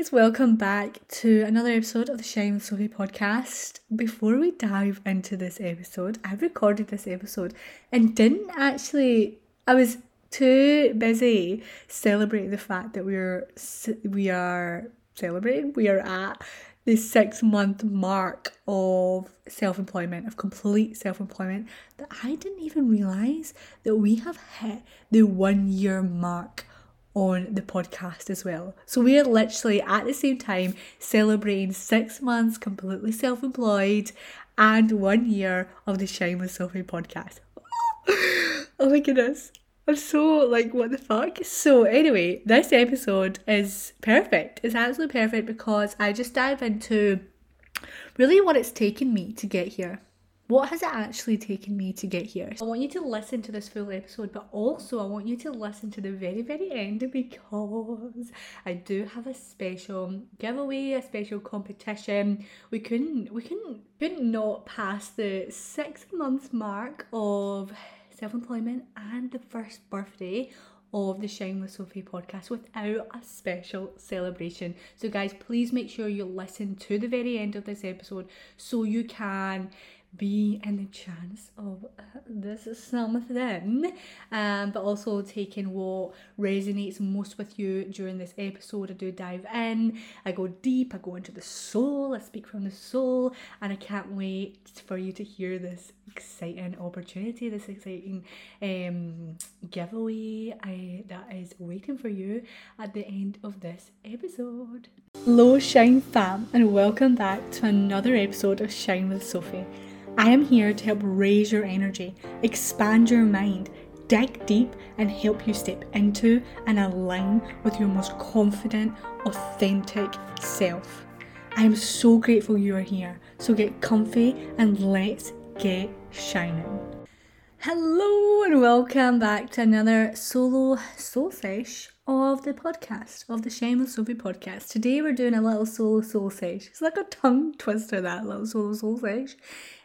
guys, welcome back to another episode of the Shine with Sophie podcast. Before we dive into this episode, I recorded this episode and didn't actually. I was too busy celebrating the fact that we're we are celebrating. We are at the six month mark of self employment, of complete self employment, that I didn't even realize that we have hit the one year mark on the podcast as well. So we are literally at the same time celebrating six months completely self employed and one year of the Shine with Sophie podcast. oh my goodness. I'm so like, what the fuck? So, anyway, this episode is perfect. It's absolutely perfect because I just dive into really what it's taken me to get here. What has it actually taken me to get here? I want you to listen to this full episode, but also I want you to listen to the very, very end because I do have a special giveaway, a special competition. We couldn't, we couldn't, couldn't not pass the six month mark of self employment and the first birthday of the Shine with Sophie podcast without a special celebration. So, guys, please make sure you listen to the very end of this episode so you can be the chance of uh, this is something um but also taking what resonates most with you during this episode i do dive in i go deep i go into the soul i speak from the soul and i can't wait for you to hear this exciting opportunity this exciting um giveaway I, that is waiting for you at the end of this episode. Hello shine fam and welcome back to another episode of shine with sophie I am here to help raise your energy, expand your mind, dig deep, and help you step into and align with your most confident, authentic self. I am so grateful you are here. So get comfy and let's get shining. Hello and welcome back to another solo soul sesh of the podcast, of the Shine with Sophie podcast. Today we're doing a little solo soul sesh. It's like a tongue twister, that little solo soul sesh.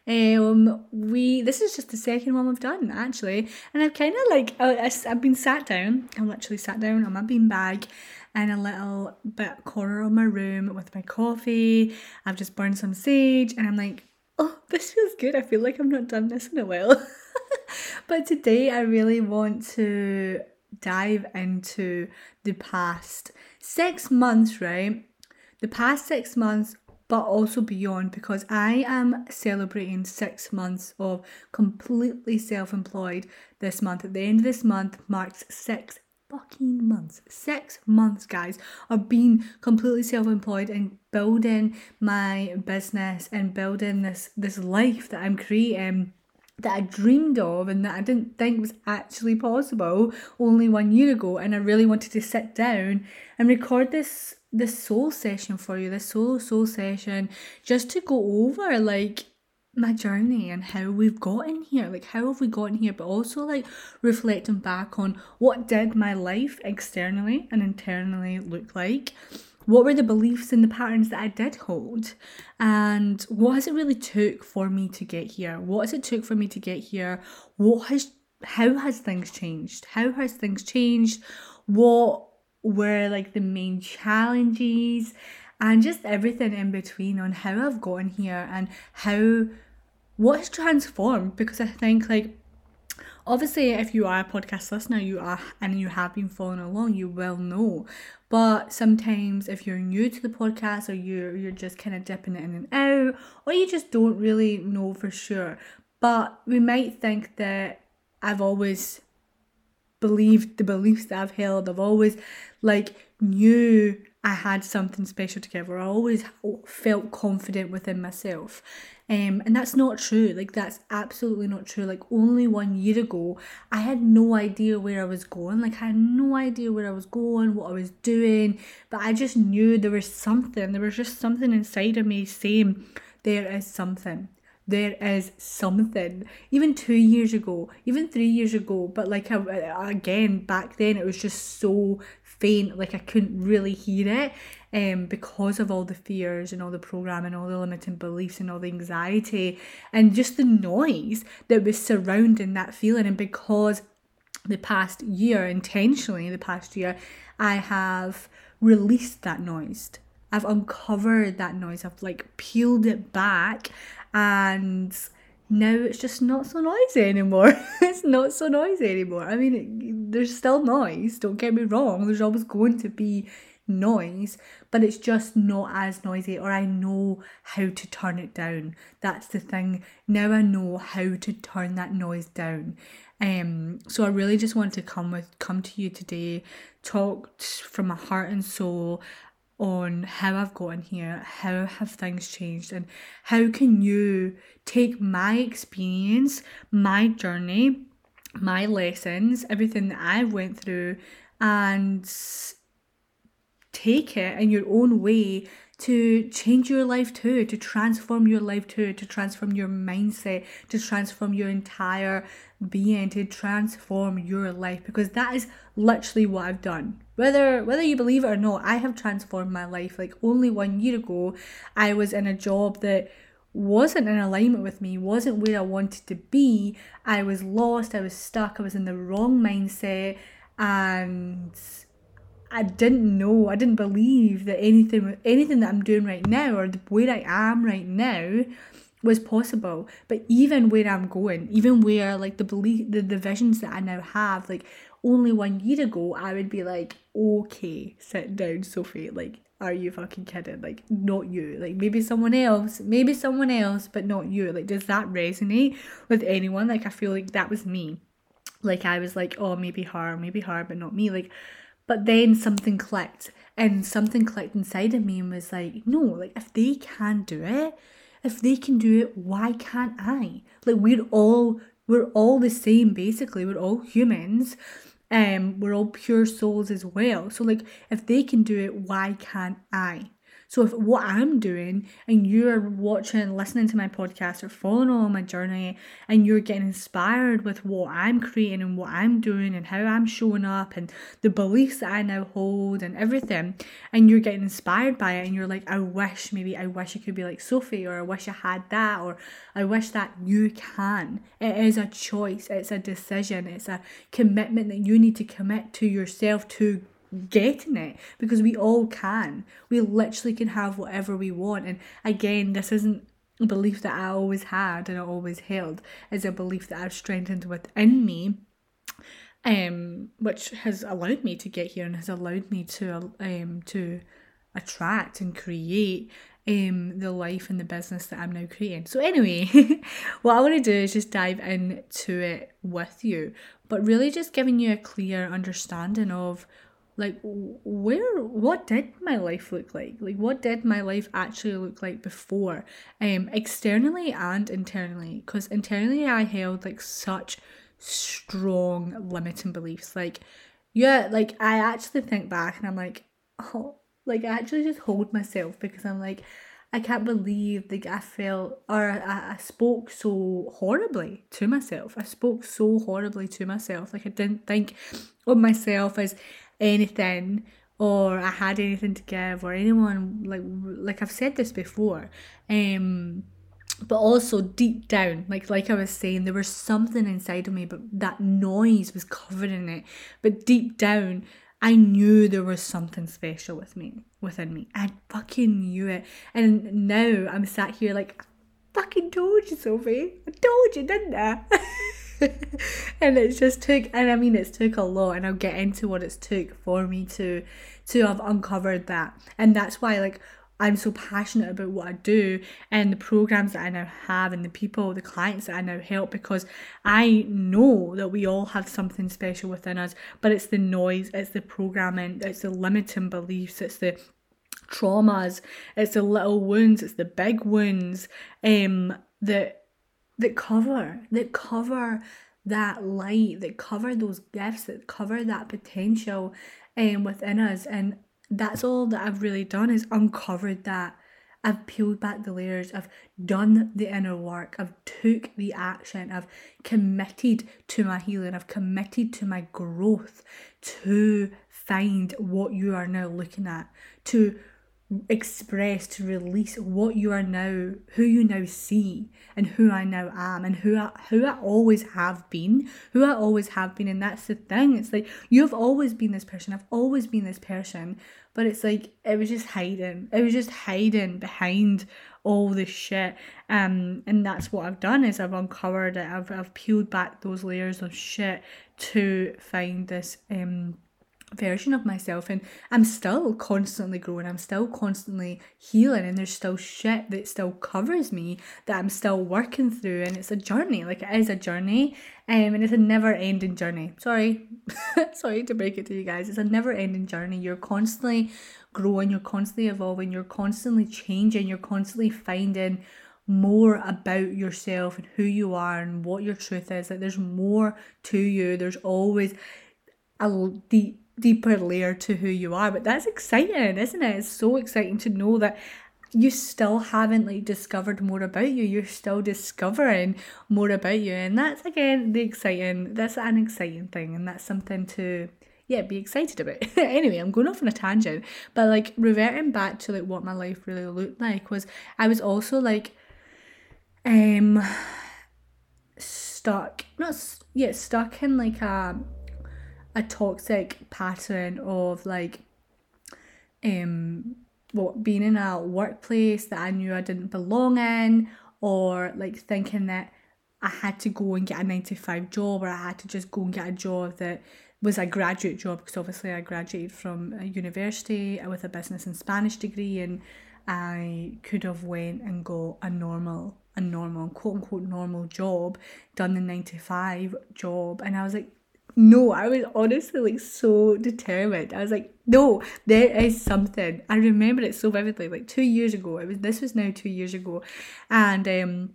Um, we this is just the second one we've done actually, and I've kind of like I, I've been sat down. I'm literally sat down on my beanbag in a little bit corner of my room with my coffee. I've just burned some sage, and I'm like, oh, this feels good. I feel like I've not done this in a while. but today I really want to dive into the past six months, right? The past six months but also beyond because I am celebrating six months of completely self employed this month. At the end of this month marks six fucking months. Six months, guys, of being completely self employed and building my business and building this this life that I'm creating that I dreamed of and that I didn't think was actually possible only one year ago. And I really wanted to sit down and record this this soul session for you, this solo soul session, just to go over like my journey and how we've gotten here like how have we gotten here but also like reflecting back on what did my life externally and internally look like? What were the beliefs and the patterns that I did hold? And what has it really took for me to get here? What has it took for me to get here? What has how has things changed? How has things changed? What were like the main challenges and just everything in between on how I've gotten here and how what has transformed. Because I think like obviously if you are a podcast listener you are and you have been following along you will know. But sometimes if you're new to the podcast or you're you're just kind of dipping it in and out or you just don't really know for sure. But we might think that I've always believed the beliefs that I've held. I've always like knew I had something special to give, or I always felt confident within myself. Um, and that's not true. Like that's absolutely not true. Like only one year ago, I had no idea where I was going. Like I had no idea where I was going, what I was doing, but I just knew there was something. There was just something inside of me saying there is something there is something. Even two years ago, even three years ago, but like again back then, it was just so faint. Like I couldn't really hear it, um, because of all the fears and all the programming, all the limiting beliefs and all the anxiety and just the noise that was surrounding that feeling. And because the past year, intentionally, the past year, I have released that noise I've uncovered that noise. I've like peeled it back and now it's just not so noisy anymore. it's not so noisy anymore. I mean, it, there's still noise, don't get me wrong. There's always going to be noise, but it's just not as noisy, or I know how to turn it down. That's the thing. Now I know how to turn that noise down. Um, so I really just want to come with come to you today, talk from my heart and soul on how I've gotten here, how have things changed, and how can you take my experience, my journey, my lessons, everything that I went through, and take it in your own way to change your life too, to transform your life too, to transform your mindset, to transform your entire being, to transform your life because that is literally what I've done. Whether whether you believe it or not, I have transformed my life. Like only one year ago, I was in a job that wasn't in alignment with me, wasn't where I wanted to be. I was lost, I was stuck, I was in the wrong mindset and I didn't know, I didn't believe that anything anything that I'm doing right now or the where I am right now was possible. But even where I'm going, even where like the belief the, the visions that I now have, like only one year ago I would be like, okay, sit down, Sophie, like are you fucking kidding? Like, not you. Like, maybe someone else, maybe someone else, but not you. Like, does that resonate with anyone? Like, I feel like that was me. Like, I was like, oh, maybe her, maybe her, but not me. Like, but then something clicked and something clicked inside of me and was like, no, like if they can do it, if they can do it, why can't I? Like we're all we're all the same basically. We're all humans. Um, we're all pure souls as well. So like if they can do it, why can't I? So if what I'm doing and you're watching listening to my podcast or following along my journey and you're getting inspired with what I'm creating and what I'm doing and how I'm showing up and the beliefs that I now hold and everything, and you're getting inspired by it and you're like, I wish maybe I wish I could be like Sophie or I wish I had that or I wish that you can. It is a choice, it's a decision, it's a commitment that you need to commit to yourself to getting it because we all can. We literally can have whatever we want. And again, this isn't a belief that I always had and I always held. It's a belief that I've strengthened within me. Um, which has allowed me to get here and has allowed me to um to attract and create um the life and the business that I'm now creating. So anyway, what I want to do is just dive into it with you, but really just giving you a clear understanding of like where what did my life look like? Like what did my life actually look like before um externally and internally? Because internally i held like such strong limiting beliefs. Like yeah like i actually think back and i'm like oh like i actually just hold myself because i'm like i can't believe like i felt or I, I spoke so horribly to myself. I spoke so horribly to myself. Like i didn't think of myself as anything or I had anything to give or anyone like like I've said this before um but also deep down like like I was saying there was something inside of me but that noise was covering it. But deep down I knew there was something special with me within me. I fucking knew it. And now I'm sat here like I fucking told you Sophie. I told you didn't I and it's just took and I mean it's took a lot and I'll get into what it's took for me to to have uncovered that. And that's why like I'm so passionate about what I do and the programs that I now have and the people, the clients that I now help because I know that we all have something special within us, but it's the noise, it's the programming, it's the limiting beliefs, it's the traumas, it's the little wounds, it's the big wounds um that that cover that cover that light that cover those gifts that cover that potential um, within us. And that's all that I've really done is uncovered that. I've peeled back the layers. I've done the inner work. I've took the action. I've committed to my healing. I've committed to my growth to find what you are now looking at to express to release what you are now who you now see and who I now am and who I, who I always have been who I always have been and that's the thing. It's like you've always been this person. I've always been this person. But it's like it was just hiding. It was just hiding behind all this shit. Um and that's what I've done is I've uncovered it. I've, I've peeled back those layers of shit to find this um version of myself and I'm still constantly growing I'm still constantly healing and there's still shit that still covers me that I'm still working through and it's a journey like it is a journey um, and it's a never ending journey. Sorry sorry to break it to you guys it's a never ending journey. You're constantly growing you're constantly evolving you're constantly changing you're constantly finding more about yourself and who you are and what your truth is like there's more to you there's always a deep deeper layer to who you are. But that's exciting, isn't it? It's so exciting to know that you still haven't like discovered more about you. You're still discovering more about you. And that's again the exciting that's an exciting thing and that's something to yeah, be excited about. anyway, I'm going off on a tangent. But like reverting back to like what my life really looked like was I was also like um stuck not yeah, stuck in like a a toxic pattern of like um what being in a workplace that I knew I didn't belong in or like thinking that I had to go and get a 9 to 5 job or I had to just go and get a job that was a graduate job because obviously I graduated from a university with a business and Spanish degree and I could have went and got a normal a normal quote unquote normal job done the 9 to 5 job and I was like no, I was honestly like so determined. I was like, no, there is something. I remember it so vividly, like two years ago. It was this was now two years ago, and um,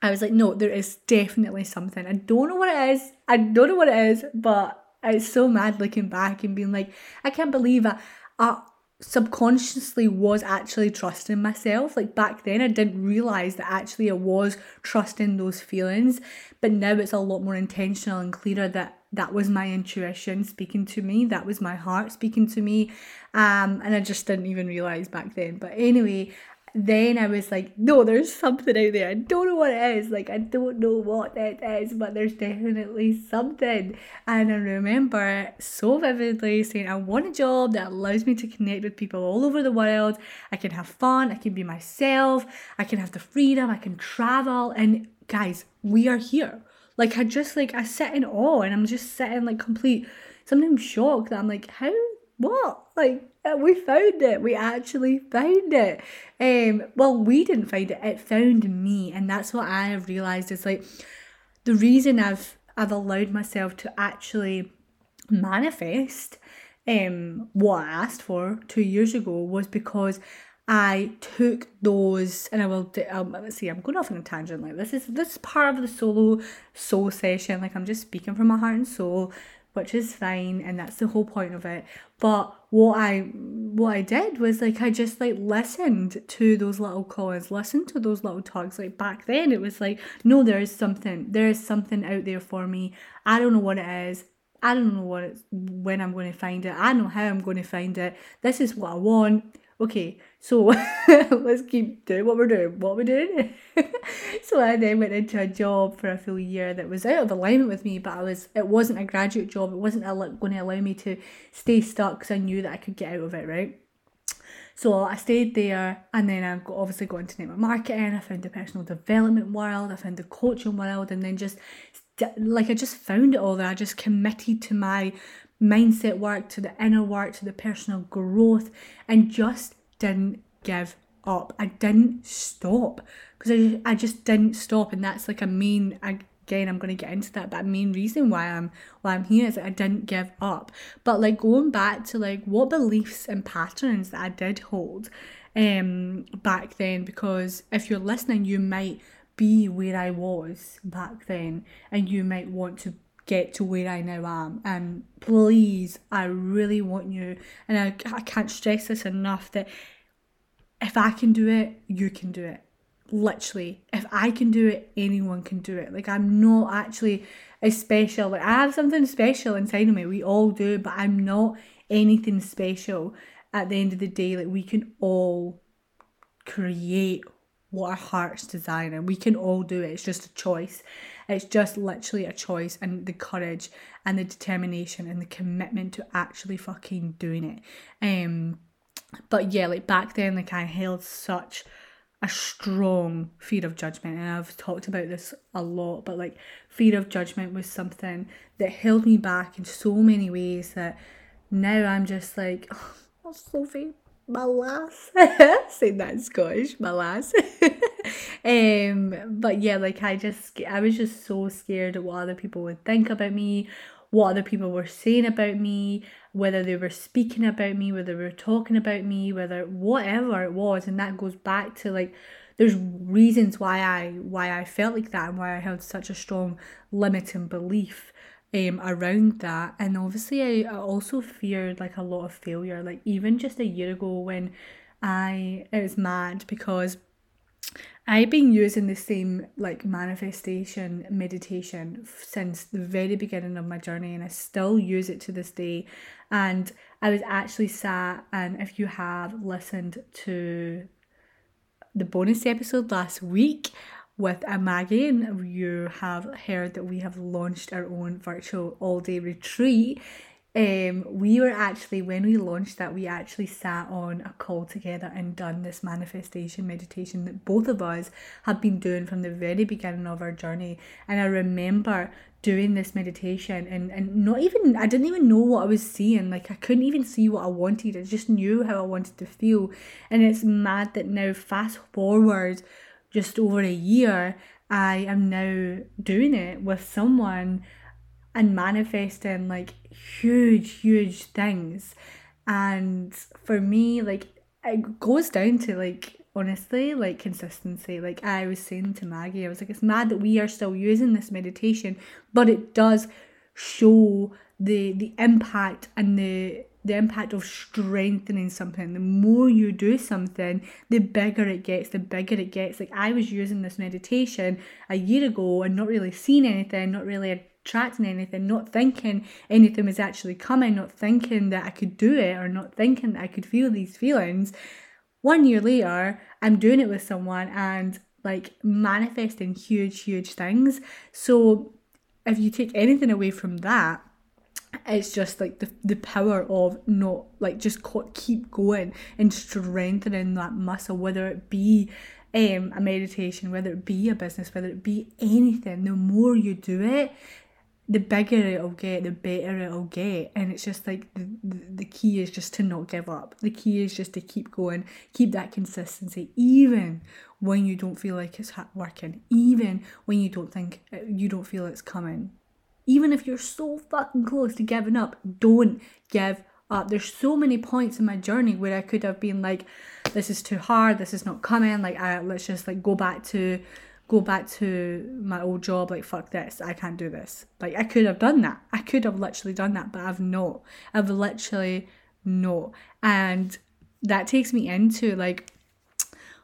I was like, no, there is definitely something. I don't know what it is. I don't know what it is, but it's so mad looking back and being like, I can't believe I, I subconsciously was actually trusting myself. Like back then, I didn't realize that actually I was trusting those feelings, but now it's a lot more intentional and clearer that that was my intuition speaking to me that was my heart speaking to me um and i just didn't even realize back then but anyway then I was like, no, there's something out there. I don't know what it is. Like, I don't know what it is, but there's definitely something. And I remember so vividly saying, I want a job that allows me to connect with people all over the world. I can have fun. I can be myself. I can have the freedom. I can travel. And guys, we are here. Like I just like I sit in awe and I'm just sitting like complete sometimes shocked that I'm like, how what? Like uh, we found it. We actually found it. Um well we didn't find it, it found me. And that's what I have realised is like the reason I've I've allowed myself to actually manifest um what I asked for two years ago was because I took those, and I will. Do, um, let's see. I'm going off on a tangent. Like this is this is part of the solo soul session. Like I'm just speaking from my heart and soul, which is fine, and that's the whole point of it. But what I what I did was like I just like listened to those little calls, listened to those little talks. Like back then, it was like, no, there is something. There is something out there for me. I don't know what it is. I don't know what it's when I'm going to find it. I know how I'm going to find it. This is what I want okay, so let's keep doing what we're doing. What we're doing. so I then went into a job for a full year that was out of alignment with me, but I was it wasn't a graduate job. It wasn't going to allow me to stay stuck because I knew that I could get out of it, right? So I stayed there and then I got, obviously got into network marketing. I found the personal development world, I found the coaching world, and then just like I just found it all there. I just committed to my mindset work, to the inner work, to the personal growth, and just didn't give up. I didn't stop because I I just didn't stop, and that's like a main again I'm going to get into that but main reason why I'm why I'm here is that I didn't give up but like going back to like what beliefs and patterns that I did hold um back then because if you're listening you might be where I was back then and you might want to get to where I now am. And please, I really want you, and I, I can't stress this enough that if I can do it, you can do it. Literally, if I can do it, anyone can do it. Like, I'm not actually a special. Like, I have something special inside of me. We all do, but I'm not anything special. at the end of the day, like we can all create what our hearts desire and we can all do it. It's just a choice. It's just literally a choice and the courage and the determination and the commitment to actually fucking doing it. Um but yeah, like back then like I held such a strong fear of judgment and I've talked about this a lot, but like fear of judgment was something that held me back in so many ways that now I'm just like, oh, Sophie, my lass. Saying that in Scottish, my lass. um, but yeah, like I just, I was just so scared of what other people would think about me, what other people were saying about me, whether they were speaking about me, whether they were talking about me, whether whatever it was, and that goes back to like there's reasons why I why I felt like that and why I held such a strong limiting belief um around that. And obviously I, I also feared like a lot of failure. Like even just a year ago when I it was mad because I've been using the same like manifestation meditation since the very beginning of my journey and I still use it to this day and I was actually sat and if you have listened to the bonus episode last week with Maggie, and you have heard that we have launched our own virtual all day retreat. Um, we were actually when we launched that we actually sat on a call together and done this manifestation meditation that both of us had been doing from the very beginning of our journey. And i remember doing this meditation and and not even i didn't even know what i was seeing. Like i couldn't even see what i wanted. I just knew how i wanted to feel. And it's mad that now fast forward just over a year, I am now doing it with someone and manifesting like huge, huge things. And for me, like it goes down to like honestly like consistency like i was saying to maggie i was like it's mad that we are still using this meditation but it does show the the impact and the the impact of strengthening something. The more you do something, the bigger it gets, the bigger it gets. Like I was using this meditation a year ago and not really seeing anything, not really attracting anything, not thinking anything was actually coming, not thinking that I could do it or not thinking that I could feel these feelings. One year later, I'm doing it with someone and like manifesting huge, huge things. So if you take anything away from that, it's just like the, the power of not like just keep going and strengthening that muscle whether it be um, a meditation whether it be a business whether it be anything the more you do it the bigger it'll get the better it'll get. And it's just like the, the, key is just to not give up. The key is just to keep going keep that consistency even when you don't feel like it's working even when you don't think uh, you don't feel it's coming. Even if you're so fucking close to giving up, don't give up. There's so many points in my journey where I could have been like, this is too hard, this is not coming, like I let's just like go back to go back to my old job, like fuck this, I can't do this. Like I could have done that. I could have literally done that, but I've not. I've literally not. And that takes me into like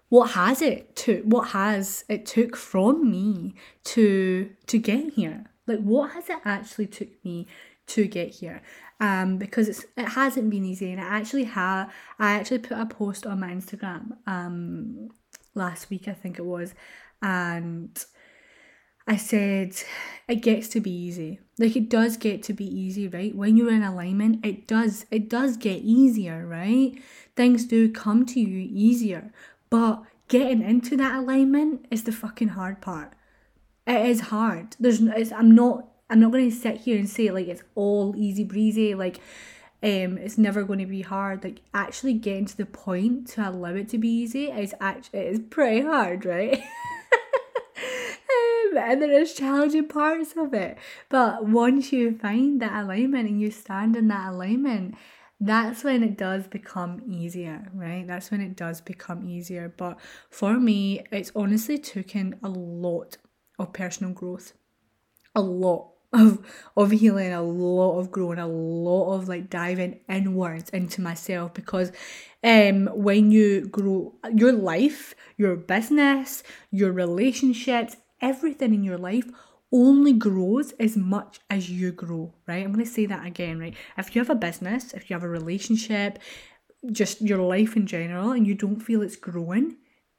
what has it took what has it took from me to to get here like, what has it actually took me to get here? Um, because it's it hasn't been easy, and I actually have I actually put a post on my Instagram um last week I think it was, and I said it gets to be easy. Like it does get to be easy, right? When you're in alignment, it does it does get easier, right? Things do come to you easier, but getting into that alignment is the fucking hard part it is hard. There's it's, I'm not I'm not going to sit here and say like it's all easy breezy like um it's never going to be hard like actually getting to the point to allow it to be easy is actually is pretty hard right and there is challenging parts of it but once you find that alignment and you stand in that alignment that's when it does become easier, right? That's when it does become easier. But for me, it's honestly taken a lot of personal growth. A lot of of healing, a lot of growing, a lot of like diving inwards into myself because um when you grow your life, your business, your relationships, everything in your life only grows as much as you grow, right? I'm going to say that again, right? If you have a business, if you have a relationship, just your life in general and you don't feel it's growing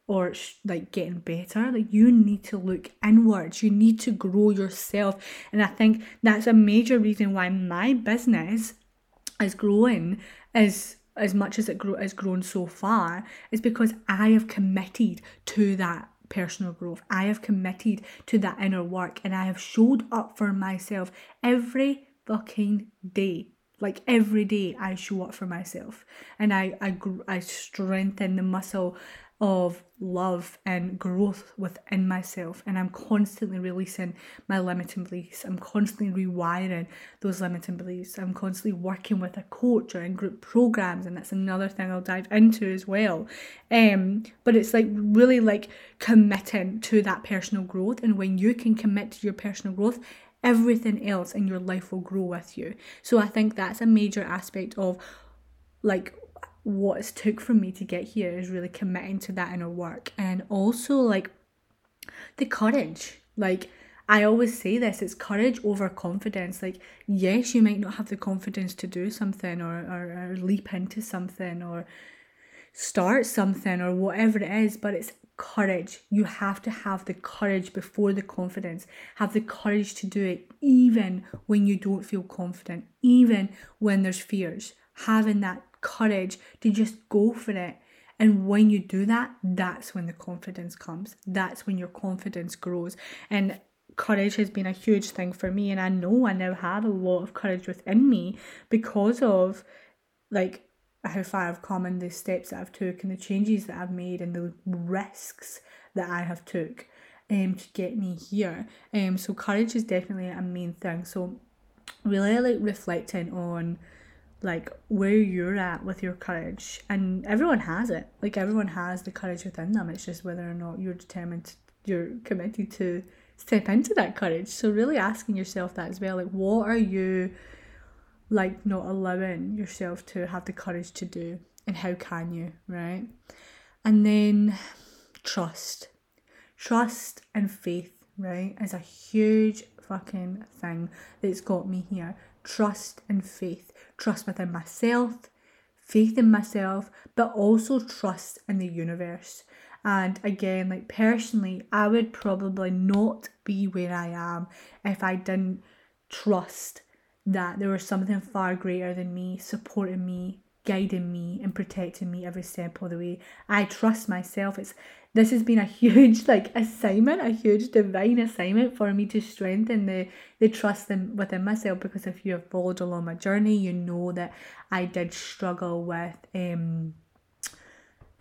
or it's like getting better like you need to look inwards you need to grow yourself and i think that's a major reason why my business is growing as as much as it grow, has grown so far is because i have committed to that personal growth. I have committed to that inner work and i have showed up for myself every fucking day. Like every day i show up for myself and i i, I strengthen the muscle of love and growth within myself. And i'm constantly releasing my limiting beliefs. I'm constantly rewiring those limiting beliefs. I'm constantly working with a coach or in group programs. And that's another thing i'll dive into as well. Um but it's like really like committing to that personal growth. And when you can commit to your personal growth everything else in your life will grow with you. So i think that's a major aspect of like what it's took for me to get here is really committing to that inner work and also like the courage like I always say this it's courage over confidence. Like, yes, you might not have the confidence to do something or, or, or leap into something or start something or whatever it is, but it's courage. You have to have the courage before the confidence. Have the courage to do it even when you don't feel confident, even when there's fears. Having that courage to just go for it. And when you do that, that's when the confidence comes. That's when your confidence grows. And courage has been a huge thing for me. And I know I now have a lot of courage within me because of like how far I've come and the steps that I've took and the changes that I've made and the risks that I have took um to get me here. Um so courage is definitely a main thing. So really like reflecting on like where you're at with your courage and everyone has it. Like everyone has the courage within them. It's just whether or not you're determined you're committed to step into that courage. So really asking yourself that as well like what are you like not allowing yourself to have the courage to do and how can you right? And then trust. Trust and faith right is a huge fucking thing that's got me here trust and faith trust within myself, faith in myself, but also trust in the universe. And again, like personally, I would probably not be where I am if I didn't trust that there was something far greater than me supporting me, guiding me, and protecting me every step of the way. I trust myself. It's this has been a huge like assignment, a huge divine assignment for me to strengthen the the trust in, within myself because if you have followed along my journey, you know that I did struggle with um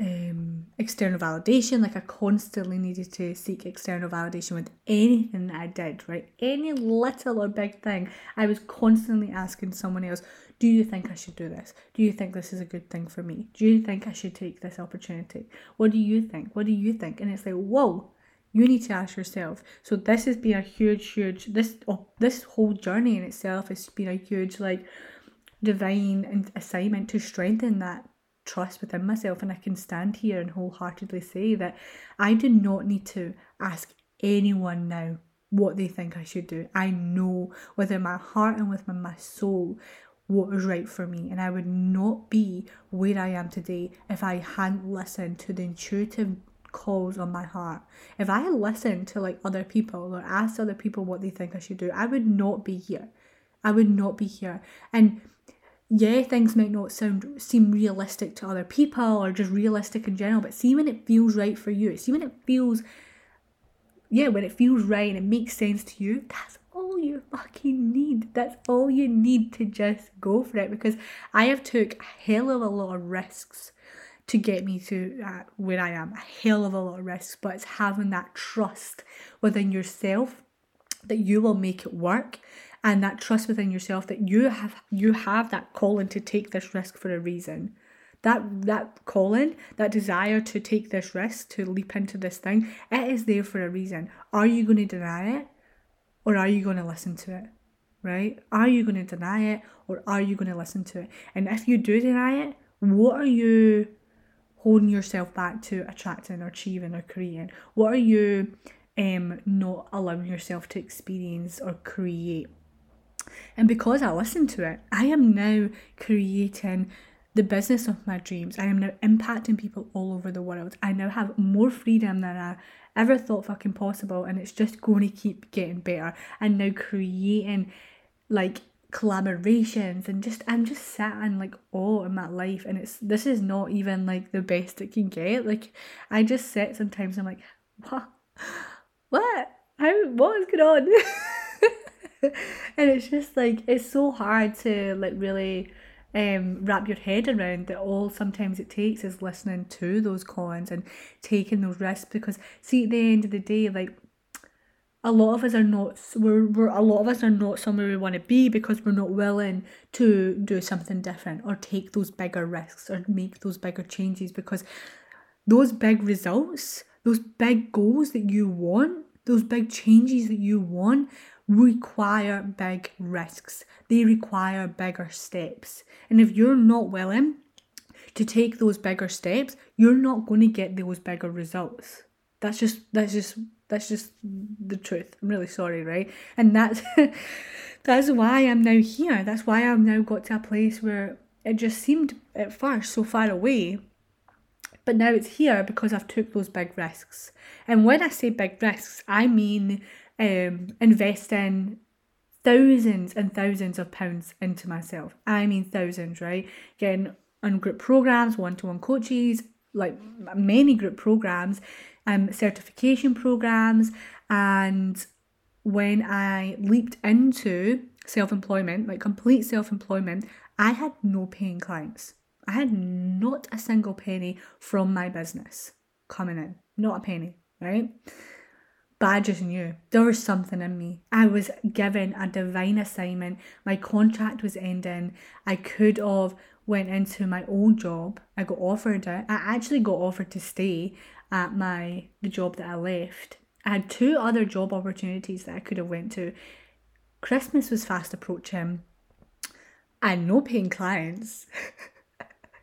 um external validation. Like i constantly needed to seek external validation with anything that i did right? Any little or big thing i was constantly asking someone else do you think I should do this? Do you think this is a good thing for me? Do you think I should take this opportunity? What do you think? What do you think? And it's like, whoa, you need to ask yourself. So this has been a huge, huge this oh, this whole journey in itself has been a huge like divine assignment to strengthen that trust within myself. And I can stand here and wholeheartedly say that I do not need to ask anyone now what they think I should do. I know within my heart and within my soul what was right for me. And I would not be where I am today if I hadn't listened to the intuitive calls on my heart. If I had listened to like other people or asked other people what they think I should do, I would not be here. I would not be here. And yeah, things might not sound seem realistic to other people or just realistic in general, but see when it feels right for you, see when it feels yeah, when it feels right and it makes sense to you, that's all you fucking need. That's all you need to just go for it because I have took a hell of a lot of risks to get me to uh, where I am. A hell of a lot of risks, but it's having that trust within yourself that you will make it work and that trust within yourself that you have you have that calling to take this risk for a reason that that calling that desire to take this risk to leap into this thing it is there for a reason are you going to deny it or are you going to listen to it? Right? Are you going to deny it or are you going to listen to it? And if you do deny it, what are you holding yourself back to attracting or achieving or creating? What are you um not allowing yourself to experience or create? And because I listen to it, I am now creating the business of my dreams. I am now impacting people all over the world. I now have more freedom than I ever thought fucking possible, and it's just going to keep getting better. And now creating like collaborations and just I'm just sat in like awe in my life and it's this is not even like the best it can get. Like I just sit sometimes I'm like, what what? How what is going on? and it's just like it's so hard to like really um, wrap your head around that all sometimes it takes is listening to those cons and taking those risks because see at the end of the day like a lot of us are not we're, we're a lot of us are not somewhere we want to be because we're not willing to do something different or take those bigger risks or make those bigger changes because those big results those big goals that you want those big changes that you want require big risks. They require bigger steps. And if you're not willing to take those bigger steps, you're not going to get those bigger results. That's just that's just that's just the truth. I'm really sorry, right? And that's that's why I'm now here. That's why I've now got to a place where it just seemed at first so far away. But now it's here because I've took those big risks. And when I say big risks, I mean um, investing thousands and thousands of pounds into myself. I mean thousands, right? Getting on group programs, one-to-one coaches, like many group programs, um, certification programs, and when I leaped into self-employment, like complete self-employment, I had no paying clients. I had not a single penny from my business coming in, not a penny, right? But I just knew there was something in me. I was given a divine assignment. My contract was ending. I could have went into my old job. I got offered it. I actually got offered to stay at my the job that I left. I had two other job opportunities that I could have went to. Christmas was fast approaching. I had no paying clients.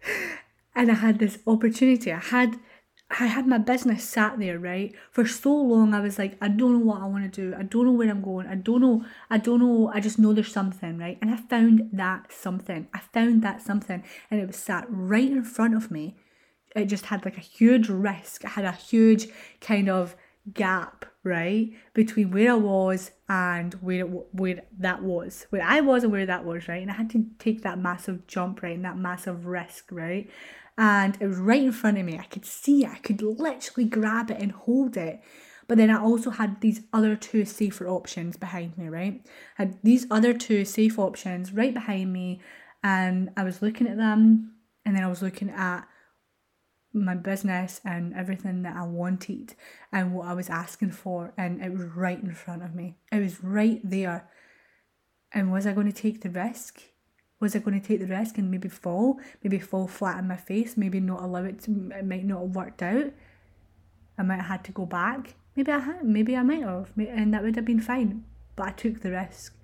and I had this opportunity. I had I had my business sat there, right? For so long, I was like, I don't know what I want to do. I don't know where I'm going. I don't know. I don't know. I just know there's something, right? And I found that something. I found that something, and it was sat right in front of me. It just had like a huge risk. It had a huge kind of gap, right, between where I was and where it, where that was, where I was and where that was, right. And I had to take that massive jump, right, and that massive risk, right and it was right in front of me. I could see it, I could literally grab it and hold it. But then I also had these other two safer options behind me, right? I had these other two safe options right behind me, and I was looking at them, and then I was looking at my business and everything that I wanted and what I was asking for, and it was right in front of me. It was right there. And was I going to take the risk? Was I going to take the risk and maybe fall, maybe fall flat on my face, maybe not allow it to, it might not have worked out. I might have had to go back. Maybe I had, maybe I might have, and that would have been fine. But I took the risk.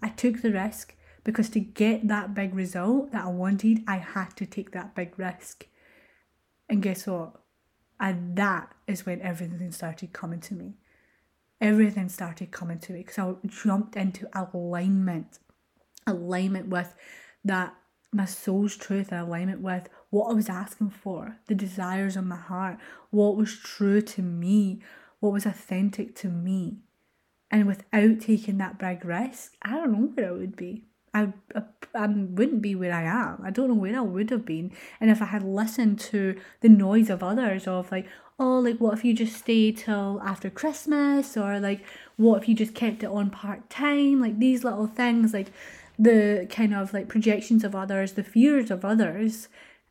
I took the risk because to get that big result that I wanted, I had to take that big risk. And guess what? And that is when everything started coming to me. Everything started coming to me because I jumped into alignment alignment with that my soul's truth and alignment with what I was asking for, the desires of my heart, what was true to me, what was authentic to me. And without taking that big risk, I don't know where I would be. I, I, I wouldn't be where I am. I don't know where I would have been. And if I had listened to the noise of others, of like, oh, like, what if you just stay till after Christmas? Or like, what if you just kept it on part time? Like, these little things, like, the kind of like projections of others, the fears of others.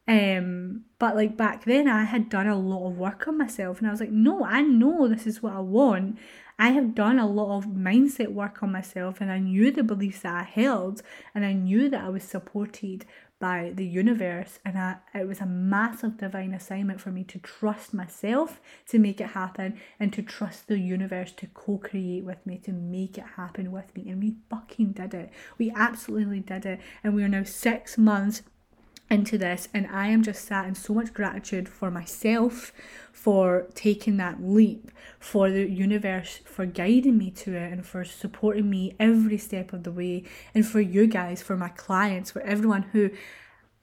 Um, but like back then, I had done a lot of work on myself, and I was like, no, I know this is what I want. I have done a lot of mindset work on myself, and I knew the beliefs that I held, and I knew that I was supported by the universe and I, it was a massive divine assignment for me to trust myself to make it happen and to trust the universe to co-create with me to make it happen with me. And we fucking did it. We absolutely did it. And we are now six months into this and I am just sat in so much gratitude for myself for taking that leap, for the universe for guiding me to it and for supporting me every step of the way and for you guys, for my clients, for everyone who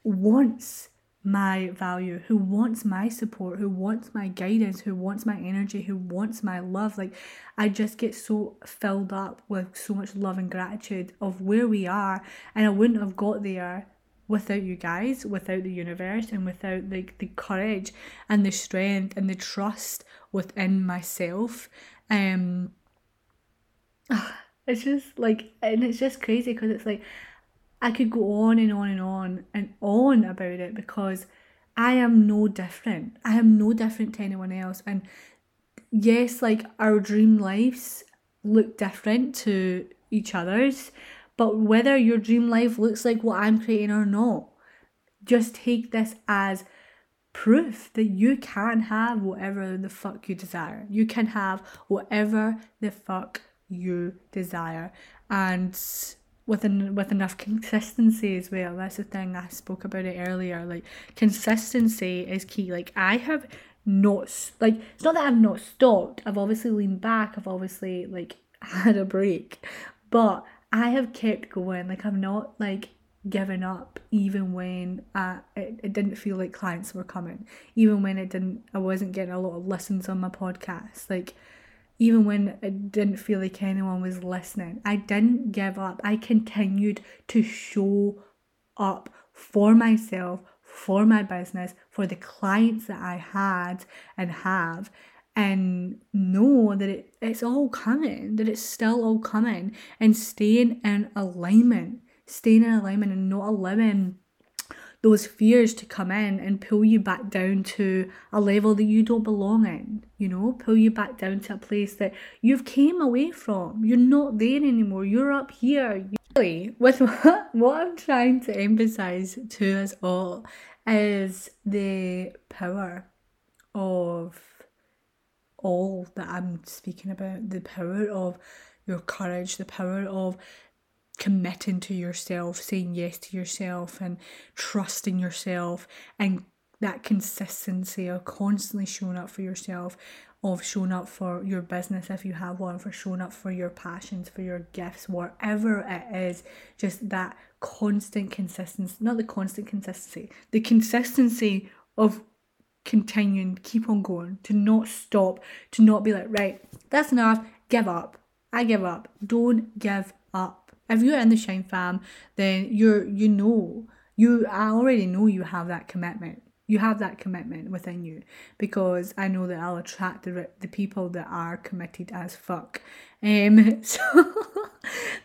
wants my value, who wants my support, who wants my guidance, who wants my energy, who wants my love. Like, I just get so filled up with so much love and gratitude of where we are. And I wouldn't have got there without you guys, without the universe, and without like the courage and the strength and the trust within myself. Um, it's just like, and it's just crazy because it's like, I could go on and on and on and on about it because I am no different. I am no different to anyone else. And yes, like our dream lives look different to each other's, but whether your dream life looks like what I'm creating or not, just take this as proof that you can have whatever the fuck you desire. You can have whatever the fuck you desire. And with an, with enough consistency as well. That's the thing I spoke about it earlier. Like consistency is key. Like I have not like it's not that I've not stopped. I've obviously leaned back. I've obviously like had a break, but I have kept going. Like I've not like given up even when uh, it, it didn't feel like clients were coming even when it didn't i wasn't getting a lot of listens on my podcast like even when it didn't feel like anyone was listening. I didn't give up. I continued to show up for myself, for my business, for the clients that I had and have, and know that it, it's all coming, that it's still all coming, and staying in alignment, staying in alignment and not allowing those fears to come in and pull you back down to a level that you don't belong in you know? Pull you back down to a place that you've came away from. You're not there anymore. You're up here. Really with what, what i'm trying to emphasize to us all is the power of all that i'm speaking about the power of your courage the power of committing to yourself, saying yes to yourself, and trusting yourself, and that consistency of constantly showing up for yourself, of showing up for your business if you have one, for showing up for your passions, for your gifts, whatever it is, just that constant consistency, not the constant consistency, the consistency of continuing, keep on going, to not stop, to not be like, right, that's enough, give up. I give up. Don't give up if you're in the Shine fam, then you're you know you I already know you have that commitment. You have that commitment within you because I know that I'll attract the the people that are committed as fuck. Um, so,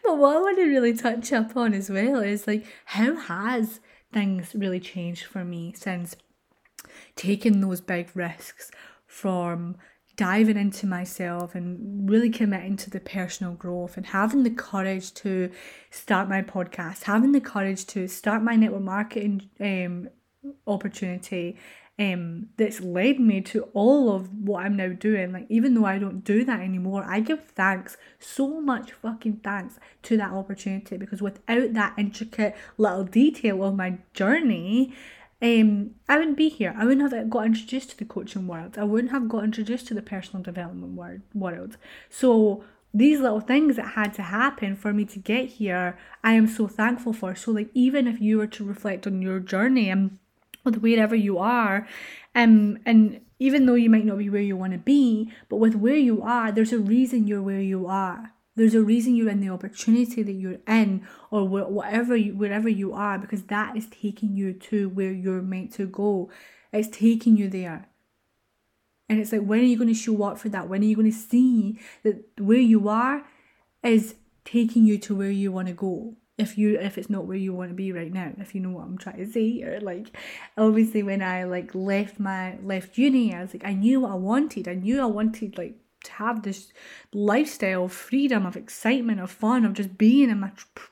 but what I want to really touch up on as well is like how has things really changed for me since taking those big risks from diving into myself and really committing to the personal growth and having the courage to start my podcast, having the courage to start my network marketing um, opportunity um, that's led me to all of what I'm now doing. Like, even though I don't do that anymore, I give thanks, so much fucking thanks to that opportunity because without that intricate little detail of my journey, um, I wouldn't be here. I wouldn't have got introduced to the coaching world. I wouldn't have got introduced to the personal development world. world. So these little things that had to happen for me to get here, I am so thankful for. So like even if you were to reflect on your journey and with wherever you are, um, and even though you might not be where you want to be, but with where you are, there's a reason you're where you are. There's a reason you're in the opportunity that you're in, or whatever you, wherever you are, because that is taking you to where you're meant to go. It's taking you there. And it's like, when are you going to show up for that? When are you going to see that where you are is taking you to where you want to go? If you if it's not where you want to be right now, if you know what I'm trying to say or like obviously when I like left my left uni, I was like I knew what I wanted. I knew I wanted like have this lifestyle of freedom, of excitement, of fun, of just being in my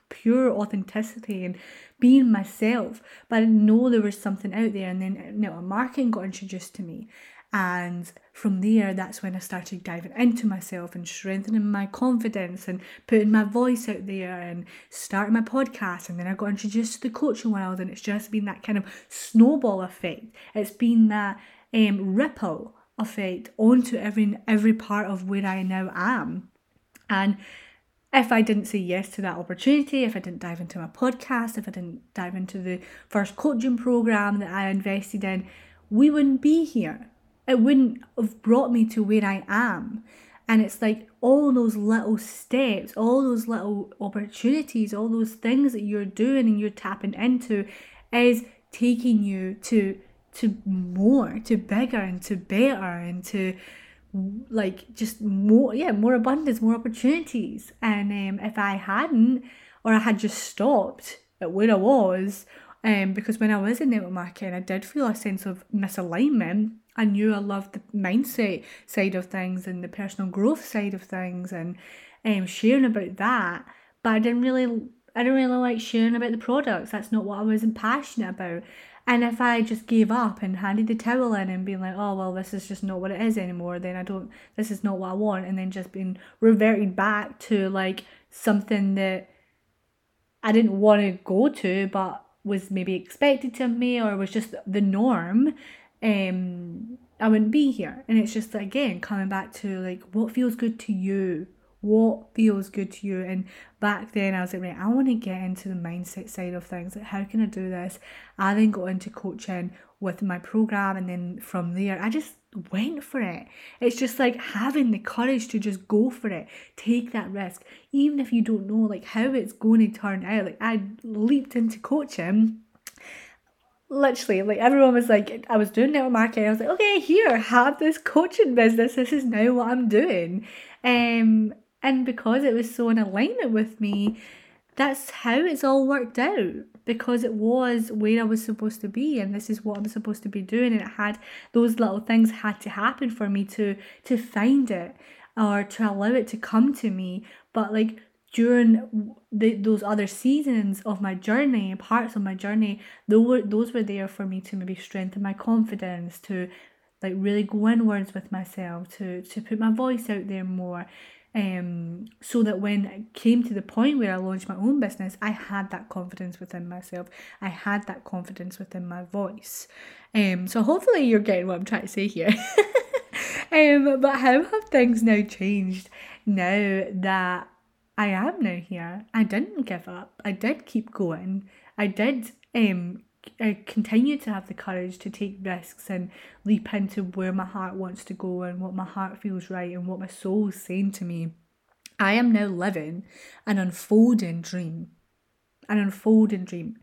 pure authenticity and being myself. But I know there was something out there, and then you know, marketing got introduced to me. And from there, that's when I started diving into myself and strengthening my confidence and putting my voice out there and starting my podcast. And then I got introduced to the coaching world, and it's just been that kind of snowball effect. It's been that um, ripple effect onto every every part of where I now am. And if I didn't say yes to that opportunity, if I didn't dive into my podcast, if I didn't dive into the first coaching program that I invested in, we wouldn't be here. It wouldn't have brought me to where I am. And it's like all those little steps, all those little opportunities, all those things that you're doing and you're tapping into is taking you to to more, to bigger and to better and to like just more yeah, more abundance, more opportunities. And um, if I hadn't or I had just stopped at where I was, um, because when I was in network marketing, I did feel a sense of misalignment I knew I loved the mindset side of things and the personal growth side of things and um, sharing about that. But I didn't really, I didn't really like sharing about the products. That's not what I was passionate about. And if I just gave up and handed the towel in and being like, oh, well, this is just not what it is anymore, then I don't, this is not what I want. And then just being reverted back to like something that I didn't want to go to, but was maybe expected to me or was just the norm, um, I wouldn't be here. And it's just again coming back to like what feels good to you. What feels good to you? And back then I was like, right, I want to get into the mindset side of things. Like, how can I do this? I then got into coaching with my program, and then from there, I just went for it. It's just like having the courage to just go for it, take that risk, even if you don't know like how it's going to turn out. Like I leaped into coaching literally like everyone was like I was doing network marketing I was like okay here have this coaching business this is now what I'm doing um and because it was so in alignment with me that's how it's all worked out. Because it was where I was supposed to be and this is what I'm supposed to be doing. And it had those little things had to happen for me to to find it or to allow it to come to me. But like during the, those other seasons of my journey, parts of my journey, those were, those were there for me to maybe strengthen my confidence, to like really go inwards with myself, to, to put my voice out there more. Um, so that when it came to the point where I launched my own business, I had that confidence within myself. I had that confidence within my voice. Um, so hopefully you're getting what I'm trying to say here. um, but how have things now changed now that I am now here. I didn't give up. I did keep going. I did um I continue to have the courage to take risks and leap into where my heart wants to go and what my heart feels right and what my soul is saying to me. I am now living an unfolding dream. An unfolding dream.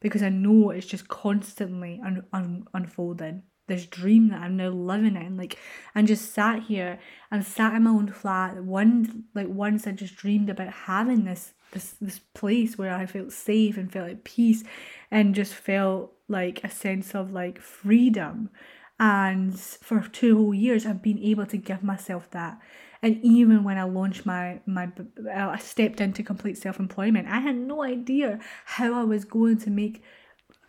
Because I know it's just constantly un- un- unfolding this dream that I'm now living in. Like, and just sat here and sat in my own flat. One like once I just dreamed about having this this this place where I felt safe and felt at peace, and just felt like a sense of like freedom. And for two whole years, I've been able to give myself that. And even when I launched my my, uh, I stepped into complete self employment. I had no idea how I was going to make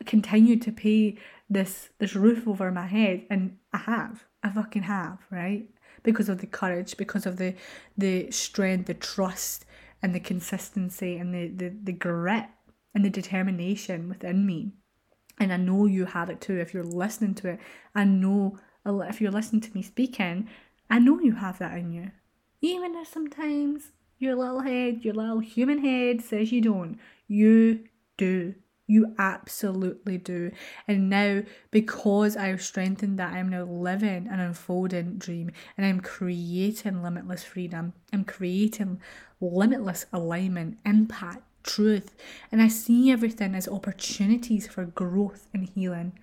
continue to pay this this roof over my head and I have I fucking have right because of the courage because of the the strength the trust and the consistency and the the, the grit and the determination within me and I know you have it too if you're listening to it I know if you're listening to me speaking I know you have that in you even if sometimes your little head your little human head says you don't you do you absolutely do. And now, because I've strengthened that, I'm now living an unfolding dream and I'm creating limitless freedom. I'm creating limitless alignment, impact, truth. And I see everything as opportunities for growth and healing.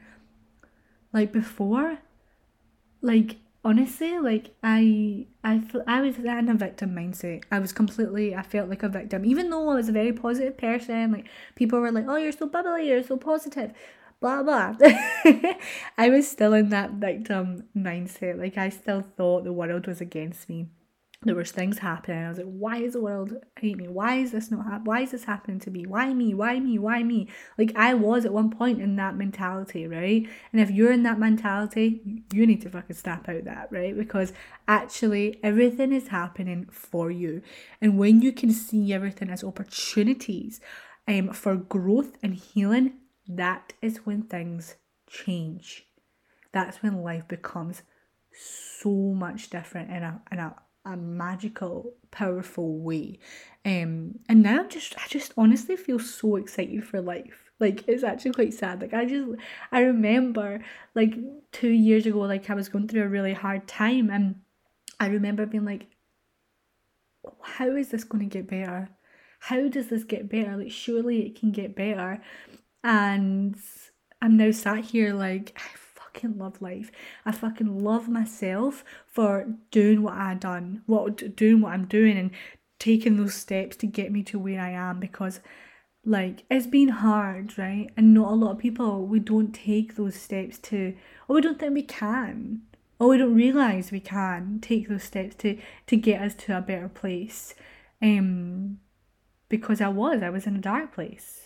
Like before, like honestly, like I, I, I was in a victim mindset. I was completely, I felt like a victim, even though I was a very positive person. Like people were like, "Oh, you're so bubbly, you're so positive," blah blah. I was still in that victim mindset. Like I still thought the world was against me there was things happening. I was like, why is the world hate me? Why is this not happening? Why is this happening to me? Why me? Why me? Why me? Like I was at one point in that mentality, right? And if you're in that mentality, you need to fucking snap out that, right? Because actually everything is happening for you. And when you can see everything as opportunities um for growth and healing, that is when things change. That's when life becomes so much different in a in a a magical, powerful way. Um, and now I'm just, I just honestly feel so excited for life. Like it's actually quite sad. Like I just, I remember like two years ago, like I was going through a really hard time, and I remember being like, how is this going to get better? How does this get better? Like surely it can get better. And I'm now sat here like fucking love life. I fucking love myself for doing what I done, what doing what I'm doing and taking those steps to get me to where I am because like it's been hard, right? And not a lot of people we don't take those steps to or we don't think we can. Or we don't realise we can take those steps to to get us to a better place. Um because I was, I was in a dark place.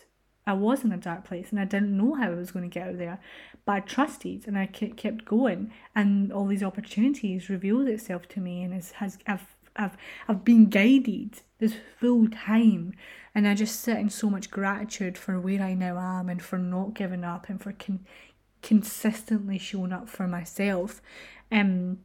I was in a dark place and I didn't know how I was going to get out there. But I trusted and I kept going and all these opportunities revealed itself to me and it has I've I've I've been guided this full time and I just sit in so much gratitude for where I now am and for not giving up and for con- consistently showing up for myself. Um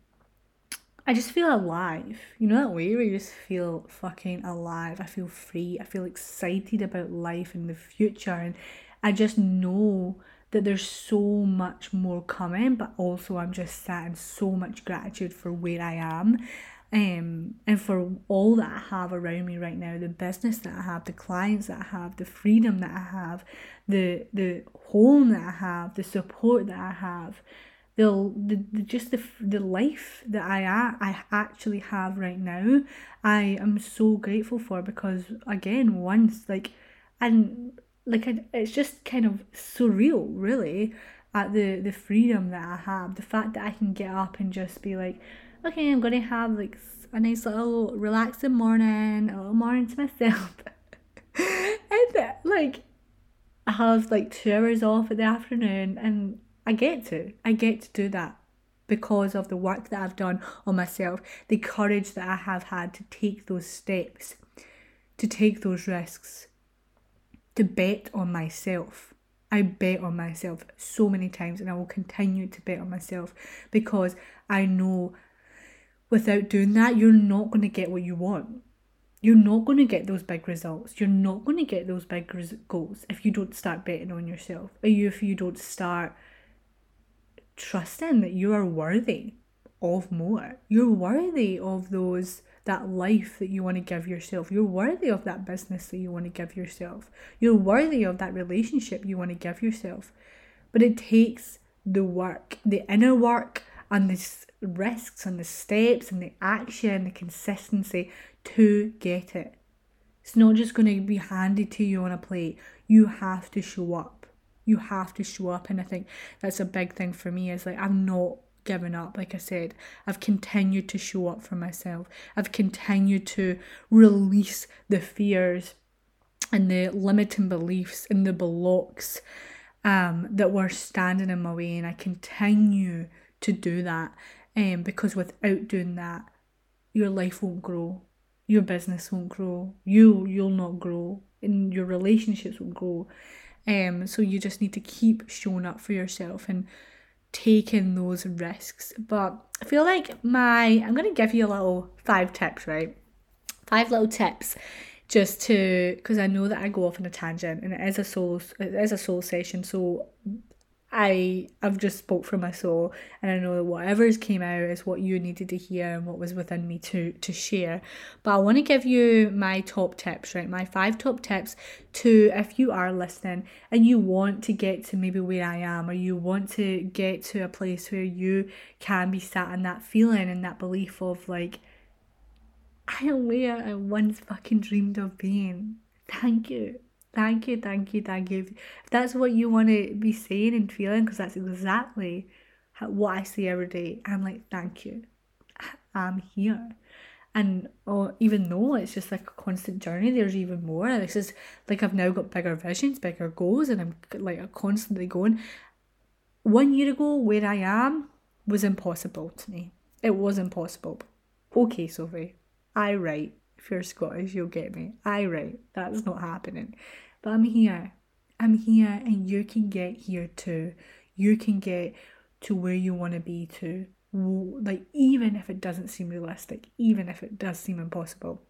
I just feel alive. You know that way where you just feel fucking alive. I feel free. I feel excited about life and the future. And I just know that there's so much more coming, but also I'm just sat in so much gratitude for where I am. Um, and for all that I have around me right now, the business that I have, the clients that I have, the freedom that I have, the the home that I have, the support that I have, the, the, the just the, the life that I I actually have right now I am so grateful for because again once like and like I, it's just kind of surreal really at the the freedom that I have the fact that I can get up and just be like okay I'm gonna have like a nice little relaxing morning a little morning to myself and uh, like I have like two hours off in the afternoon and I get to. I get to do that because of the work that I've done on myself, the courage that I have had to take those steps, to take those risks, to bet on myself. I bet on myself so many times and I will continue to bet on myself because I know without doing that, you're not going to get what you want. You're not going to get those big results. You're not going to get those big res- goals if you don't start betting on yourself. If you don't start trusting that you are worthy of more. You're worthy of those that life that you want to give yourself. You're worthy of that business that you want to give yourself. You're worthy of that relationship you want to give yourself. But it takes the work, the inner work and the risks and the steps and the action, the consistency to get it. It's not just going to be handed to you on a plate. You have to show up you have to show up and i think that's a big thing for me is like i'm not given up like i said i've continued to show up for myself. I've continued to release the fears and the limiting beliefs and the blocks um, that were standing in my way and i continue to do that um, because without doing that your life won't grow. Your business won't grow. You you'll not grow and your relationships won't grow. Um, so you just need to keep showing up for yourself and taking those risks. But I feel like my I'm gonna give you a little five tips, right? Five little tips just to because I know that I go off on a tangent and it is a soul, it is a soul session so I I've just spoke from my soul and I know that whatever's came out is what you needed to hear and what was within me to to share. But I want to give you my top tips, right? My five top tips to if you are listening and you want to get to maybe where I am or you want to get to a place where you can be sat in that feeling and that belief of like I am where I once fucking dreamed of being. Thank you. Thank you, thank you, thank you. If that's what you want to be saying and feeling, because that's exactly what I see every day, I'm like, thank you. I'm here. And oh, even though it's just like a constant journey, there's even more. This is like I've now got bigger visions, bigger goals, and I'm like constantly going. One year ago, where I am was impossible to me. It was impossible. Okay, Sophie, aye right. If you're Scottish, you'll get me. aye right. That's not happening. But I'm here. I'm here, and you can get here too. You can get to where you want to be too. like even if it doesn't seem realistic, even if it does seem impossible,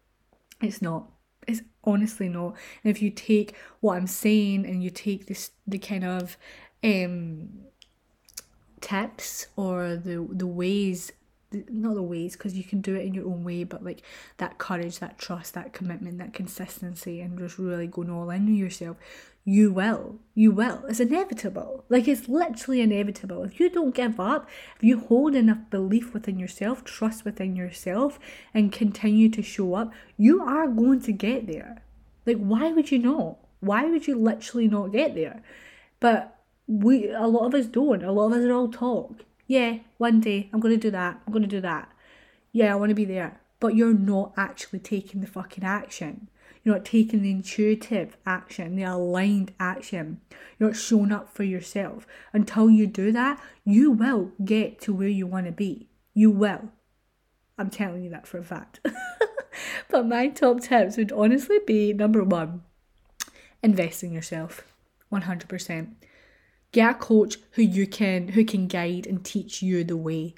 it's not. It's honestly not. And if you take what I'm saying and you take this the kind of um tips or the the ways not the ways because you can do it in your own way but like that courage that trust that commitment that consistency and just really going all in with yourself you will. You will. It's inevitable. Like it's literally inevitable. If you don't give up, if you hold enough belief within yourself, trust within yourself, and continue to show up, you are going to get there. Like, why would you not? Why would you literally not get there? But we, a lot of us don't. A lot of us are all talk. Yeah, one day I'm going to do that. I'm going to do that. Yeah, I want to be there. But you're not actually taking the fucking action. You're not taking the intuitive action, the aligned action. You're not showing up for yourself. Until you do that, you will get to where you want to be. You will. I'm telling you that for a fact. but my top tips would honestly be number one, invest in yourself. 100%. Get a coach who you can who can guide and teach you the way.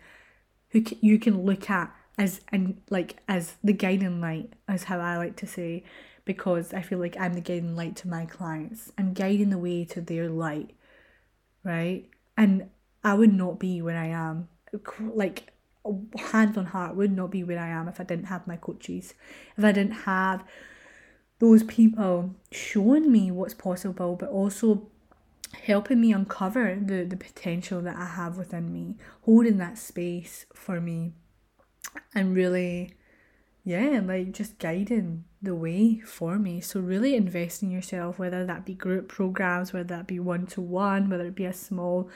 Who you can look at as and like as the guiding light, as how I like to say because I feel like I'm the guiding light to my clients. I'm guiding the way to their light, right? And I would not be where I am. Like, hands on heart, would not be where I am if I didn't have my coaches. If I didn't have those people showing me what's possible, but also helping me uncover the, the potential that I have within me, holding that space for me, and really yeah, like just guiding the way for me. So really invest in yourself, whether that be group programs, whether that be one to one, whether it be a small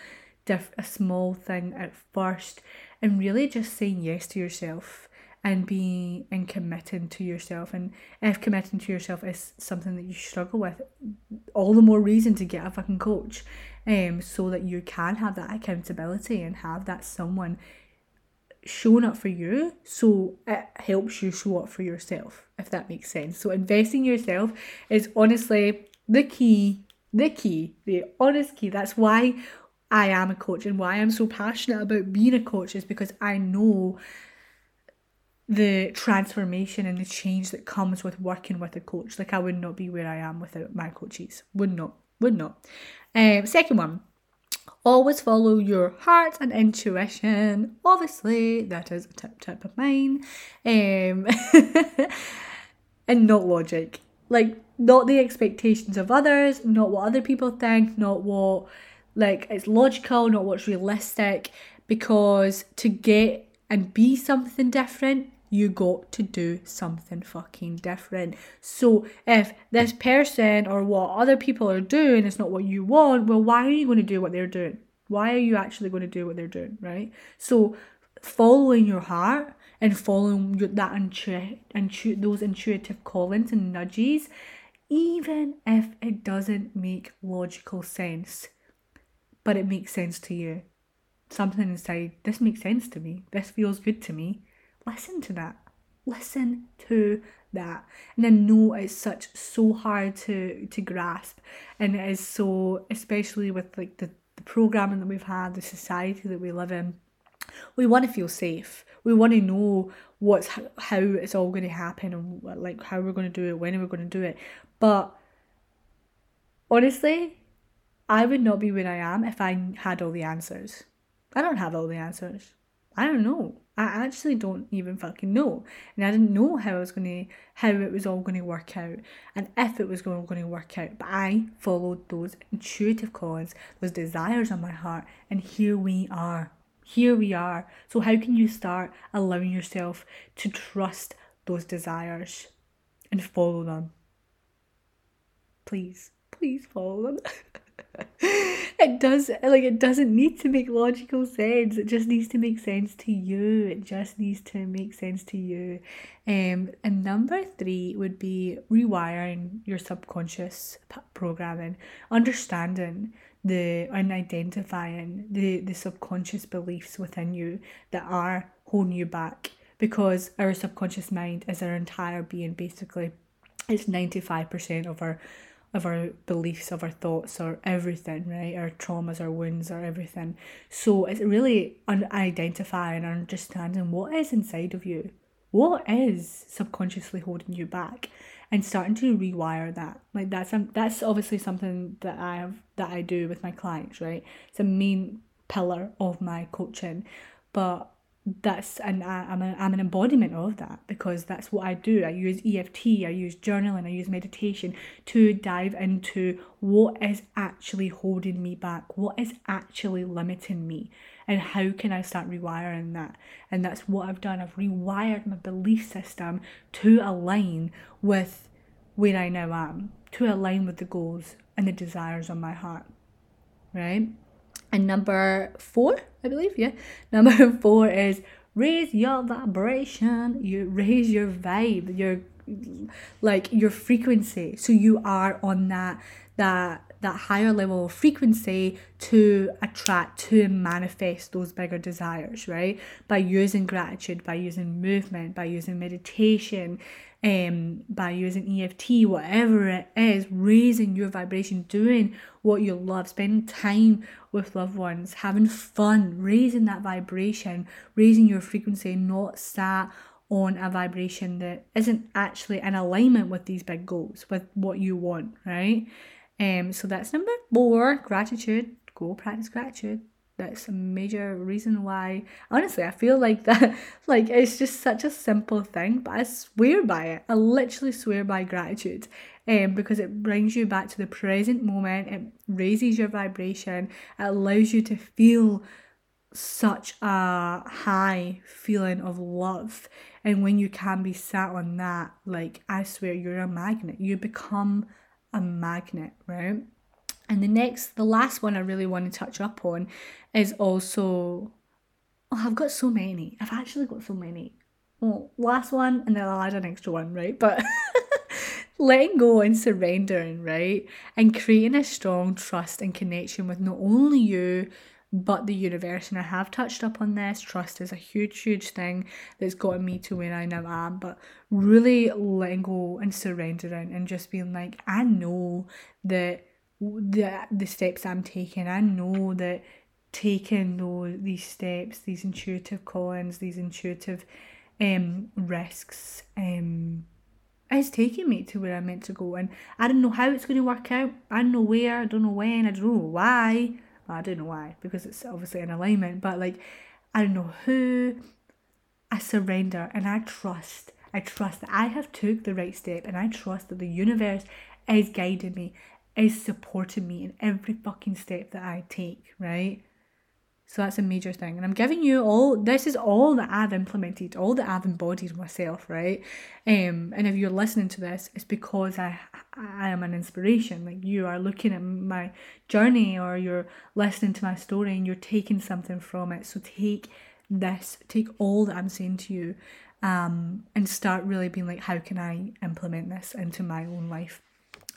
diff a small thing at first, and really just saying yes to yourself and being and committing to yourself. And if committing to yourself is something that you struggle with, all the more reason to get a fucking coach. Um, so that you can have that accountability and have that someone showing up for you so it helps you show up for yourself if that makes sense so investing yourself is honestly the key the key the honest key that's why i am a coach and why i'm so passionate about being a coach is because i know the transformation and the change that comes with working with a coach like i would not be where i am without my coaches would not would not um second one Always follow your heart and intuition. Obviously, that is a tip tip of mine. Um, and not logic. Like, not the expectations of others, not what other people think, not what, like, it's logical, not what's realistic. Because to get and be something different, you got to do something fucking different. So if this person or what other people are doing is not what you want, well, why are you going to do what they're doing? Why are you actually going to do what they're doing, right? So following your heart and following that intu- intu- those intuitive callings and nudges, even if it doesn't make logical sense, but it makes sense to you. Something inside, this makes sense to me. This feels good to me listen to that. Listen to that. And I know it's such so hard to to grasp and it is so especially with like the, the programming that we've had, the society that we live in. We want to feel safe. We want to know what's how it's all going to happen and like how we're going to do it, when we're going to do it. But honestly, I would not be where I am if I had all the answers. I don't have all the answers. I don't know. I actually don't even fucking know. And I didn't know how I was gonna how it was all gonna work out and if it was going to work out. But I followed those intuitive calls, those desires on my heart, and here we are. Here we are. So how can you start allowing yourself to trust those desires and follow them? Please, please follow them. it does like it doesn't need to make logical sense. It just needs to make sense to you. It just needs to make sense to you. Um and number three would be rewiring your subconscious programming understanding the and identifying the the subconscious beliefs within you that are holding you back. Because our subconscious mind is our entire being basically. It's 95% of our of our beliefs, of our thoughts, or everything, right? Our traumas, our wounds, or everything. So it's really identifying and understanding what is inside of you. What is subconsciously holding you back? And starting to rewire that. Like that's um, that's obviously something that I have that I do with my clients, right? It's a main pillar of my coaching. But that's and I, I'm, a, I'm an embodiment of that because that's what I do. I use EFT, I use journaling, I use meditation to dive into what is actually holding me back, what is actually limiting me, and how can I start rewiring that. And that's what I've done. I've rewired my belief system to align with where I now am, to align with the goals and the desires of my heart, right? And number four, I believe, yeah. Number four is raise your vibration. You raise your vibe, your like your frequency. So you are on that that that higher level of frequency to attract to manifest those bigger desires right by using gratitude by using movement by using meditation um, by using EFT, whatever it is, raising your vibration, doing what you love, spending time with loved ones, having fun, raising that vibration, raising your frequency, not sat on a vibration that isn't actually in alignment with these big goals, with what you want, right? Um, so that's number four, gratitude. Go practice gratitude that's a major reason why. Honestly i feel like that like it's just such a simple thing but i swear by it. I literally swear by gratitude um, because it brings you back to the present moment. It raises your vibration. It allows you to feel such a high feeling of love. And when you can be sat on that like i swear you're a magnet. You become a magnet right and the next, the last one I really want to touch up on is also, oh, I've got so many. I've actually got so many. Well, last one, and then I'll add an extra one, right? But letting go and surrendering, right? And creating a strong trust and connection with not only you, but the universe. And I have touched up on this. Trust is a huge, huge thing that's gotten me to where I now am. But really letting go and surrendering and just being like, I know that the the steps I'm taking. I know that taking those these steps, these intuitive callings, these intuitive um risks um is taking me to where I'm meant to go. And I don't know how it's going to work out. I don't know where. I don't know when. I don't know why. I don't know why because it's obviously in alignment. But like, I don't know who. I surrender and I trust. I trust that I have took the right step and I trust that the universe is guiding me is supporting me in every fucking step that I take, right? So that's a major thing. And I'm giving you all this is all that I've implemented, all that I've embodied myself, right? Um, and if you're listening to this, it's because I I am an inspiration. Like you are looking at my journey or you're listening to my story and you're taking something from it. So take this, take all that I'm saying to you, um, and start really being like, how can I implement this into my own life?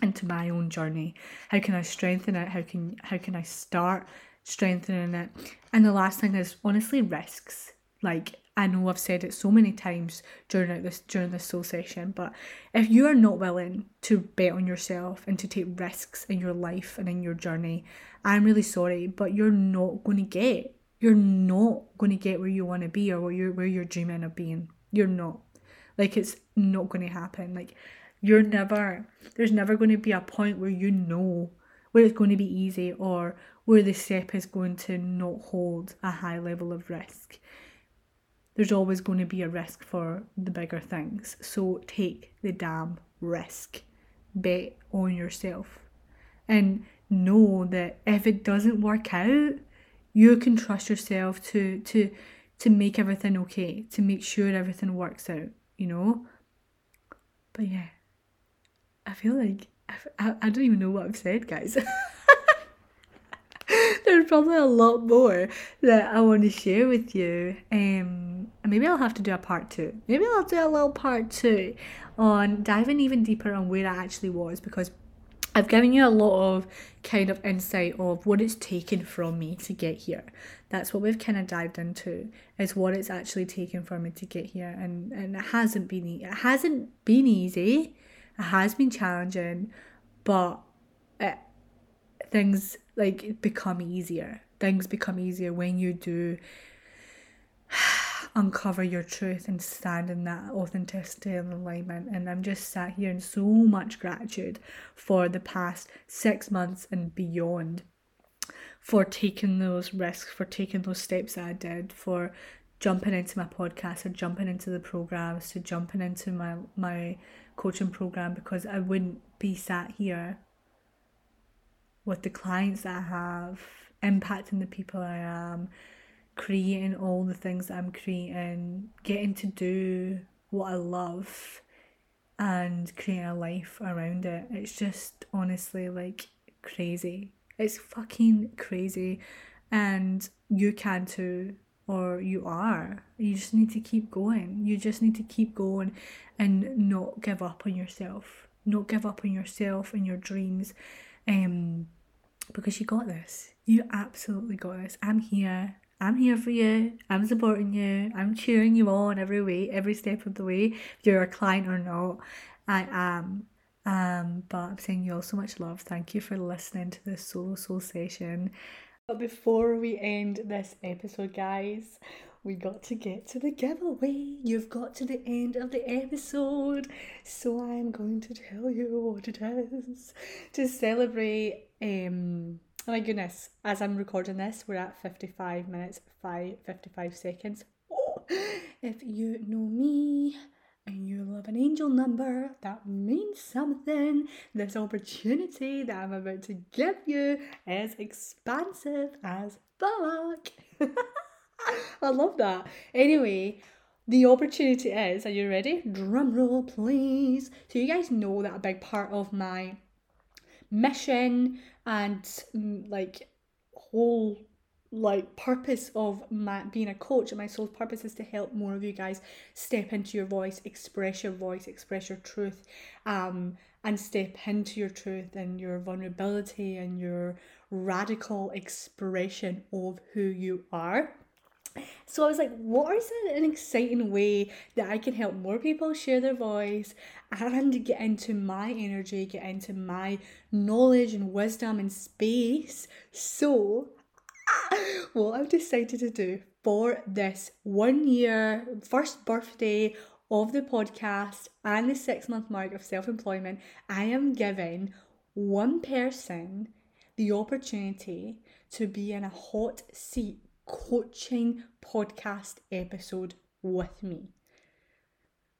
Into my own journey. How can i strengthen it? How can how can i start strengthening it? And the last thing is honestly risks. Like i know i've said it so many times during this during this soul session but if you are not willing to bet on yourself and to take risks in your life and in your journey i'm really sorry but you're not going to get you're not going to get where you want to be or where you're where you're dreaming of being. You're not. Like it's not going to happen. Like you're never, there's never going to be a point where you know where it's going to be easy or where the step is going to not hold a high level of risk. There's always going to be a risk for the bigger things. So take the damn risk. Bet on yourself. And know that if it doesn't work out, you can trust yourself to to to make everything okay, to make sure everything works out, you know? But yeah, I feel like I, I don't even know what I've said, guys. There's probably a lot more that I want to share with you. Um, maybe I'll have to do a part two. Maybe I'll do a little part two on diving even deeper on where I actually was because I've given you a lot of kind of insight of what it's taken from me to get here. That's what we've kind of dived into is what it's actually taken for me to get here, and and it hasn't been it hasn't been easy. It has been challenging, but it, things like become easier. Things become easier when you do uncover your truth and stand in that authenticity and alignment. And I'm just sat here in so much gratitude for the past six months and beyond for taking those risks, for taking those steps that I did, for jumping into my podcast or jumping into the programs, to jumping into my my coaching program because I wouldn't be sat here with the clients that I have, impacting the people I am, creating all the things I'm creating, getting to do what I love and creating a life around it. It's just honestly like crazy. It's fucking crazy. And you can too, or you are. You just need to keep going. You just need to keep going and not give up on yourself. Not give up on yourself and your dreams. Um because you got this. You absolutely got this. I'm here. I'm here for you. I'm supporting you. I'm cheering you on every way, every step of the way. If you're a client or not, I am. Um, but I'm sending you all so much love. Thank you for listening to this solo soul session. But before we end this episode, guys, we got to get to the giveaway. You've got to the end of the episode. So I'm going to tell you what it is to celebrate um Oh my goodness, as I'm recording this, we're at 55 minutes, 5, 55 seconds. Oh, if you know me and you love an angel number, that means something. This opportunity that I'm about to give you is expansive as fuck. I love that. Anyway, the opportunity is, are you ready? Drum roll, please. So, you guys know that a big part of my mission and mm, like whole like purpose of my being a coach and my sole purpose is to help more of you guys step into your voice express your voice express your truth um and step into your truth and your vulnerability and your radical expression of who you are so I was like, what is an exciting way that I can help more people share their voice and get into my energy, get into my knowledge and wisdom and space? So, what I've decided to do for this one year, first birthday of the podcast and the six month mark of self employment, I am giving one person the opportunity to be in a hot seat coaching podcast episode with me.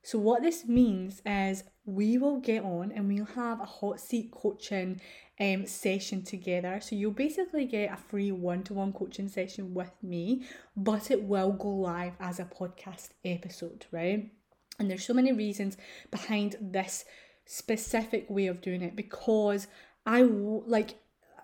So, what this means is we will get on and we'll have a hot seat coaching um, session together. So, you'll basically get a free one to one coaching session with me, but it will go live as a podcast episode, right? And there's so many reasons behind this specific way of doing it because I like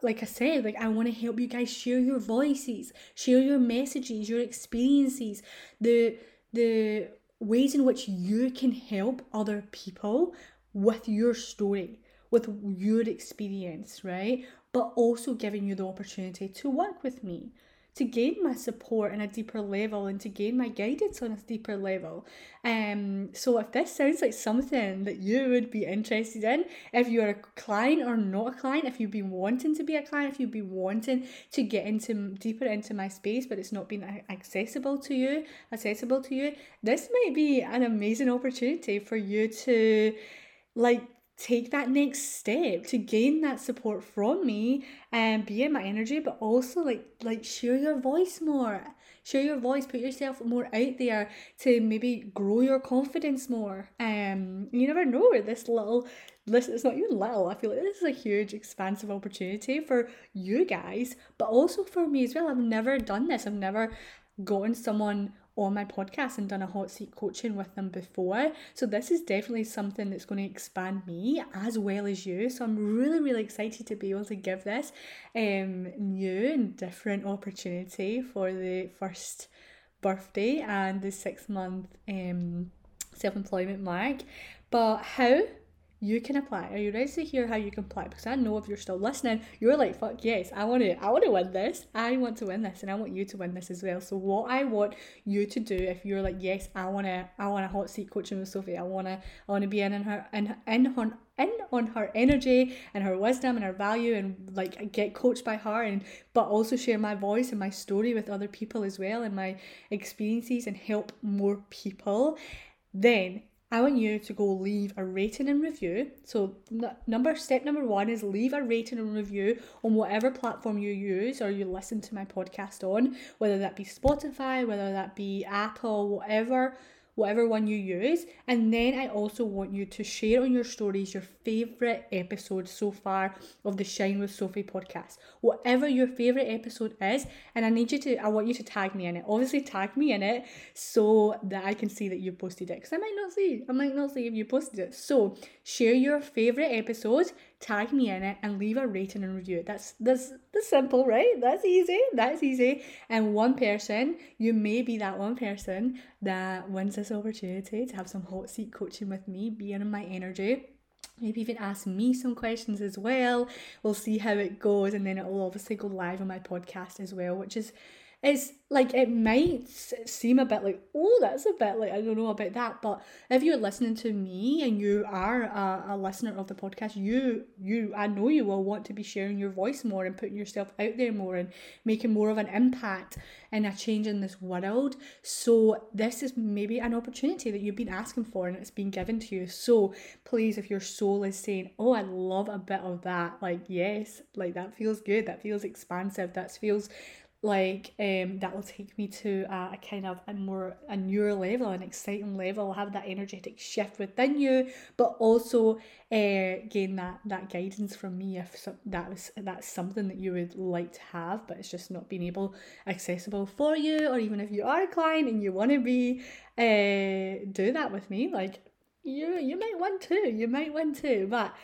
like I said, like I want to help you guys share your voices, share your messages, your experiences, the the ways in which you can help other people with your story, with your experience, right? But also giving you the opportunity to work with me to gain my support on a deeper level and to gain my guidance on a deeper level. Um, so if this sounds like something that you would be interested in, if you're a client or not a client, if you've been wanting to be a client, if you've been wanting to get into deeper into my space, but it's not been accessible to you, accessible to you, this might be an amazing opportunity for you to like take that next step to gain that support from me and be in my energy but also like like share your voice more. Share your voice put yourself more out there to maybe grow your confidence more. Um you never know where this little listen it's not even little i feel like this is a huge expansive opportunity for you guys but also for me as well. I've never done this. I've never gotten someone on my podcast and done a hot seat coaching with them before. So this is definitely something that's going to expand me as well as you. So I'm really, really excited to be able to give this um new and different opportunity for the first birthday and the six month um self-employment mark. But how you can apply. Are you ready to hear how you can apply? Because I know if you're still listening, you're like, fuck yes, I want to, I want to win this. I want to win this, and I want you to win this as well. So what I want you to do, if you're like, yes, I want to, I want a hot seat coaching with Sophie. I wanna, I wanna be in, in her, in, in her, in on her energy and her wisdom and her value and like get coached by her and but also share my voice and my story with other people as well and my experiences and help more people then I want you to go leave a rating and review. So n- number step number one is leave a rating and review on whatever platform you use or you listen to my podcast on, whether that be Spotify, whether that be Apple, whatever whatever one you use. And then I also want you to share on your stories your favourite episode so far of the Shine with Sophie podcast. Whatever your favourite episode is, and I need you to, I want you to tag me in it. Obviously, tag me in it so that I can see that you posted it. Because I might not see, I might not see if you posted it. So share your favourite episode tag me in it and leave a rating and review. That's that's that's simple, right? That's easy. That's easy. And one person, you may be that one person that wins this opportunity to have some hot seat coaching with me, be in my energy. Maybe even ask me some questions as well. We'll see how it goes, and then it will obviously go live on my podcast as well, which is it's like it might seem a bit like oh that's a bit like i don't know about that but if you're listening to me and you are a, a listener of the podcast you you i know you will want to be sharing your voice more and putting yourself out there more and making more of an impact and a change in this world. So this is maybe an opportunity that you've been asking for and it's been given to you. So please if your soul is saying oh i love a bit of that like yes like that feels good that feels expansive that feels like um that will take me to a, a, kind of a more a newer level an exciting level have that energetic shift within you but also uh, gain that that guidance from me if so, that was that's something that you would like to have but it's just not being able accessible for you or even if you are a client and you want to be uh do that with me like you you might want to you might want to but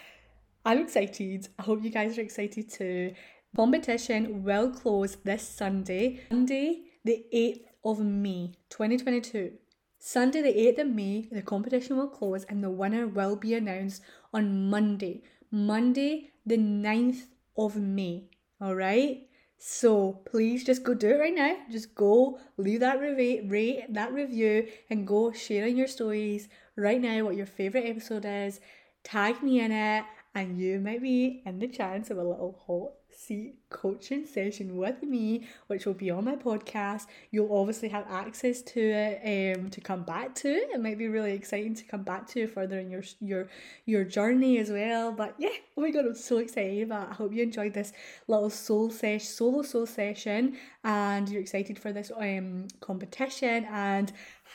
I'm excited. I hope you guys are excited too. Competition will close this Sunday, Sunday, the 8th of May 2022. Sunday, the 8th of May, the competition will close and the winner will be announced on Monday, Monday, the 9th of May. All right. So please just go do it right now. Just go leave that review, rate that review, and go share your stories right now what your favorite episode is. Tag me in it, and you might be in the chance of a little hot seat coaching session with me, which will be on my podcast. You'll obviously have access to it um, to come back to. It might be really exciting to come back to further in your your your journey as well. But yeah, oh my god, I'm so excited! But I hope you enjoyed this little soul sesh solo soul session, and you're excited for this um competition. And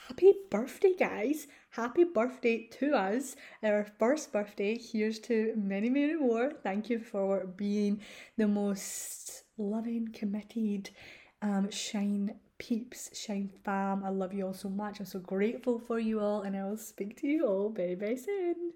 happy birthday, guys! Happy birthday to us, our first birthday. Here's to many, many more. Thank you for being the most loving, committed um, Shine peeps, Shine fam. I love you all so much. I'm so grateful for you all, and I will speak to you all very, very soon.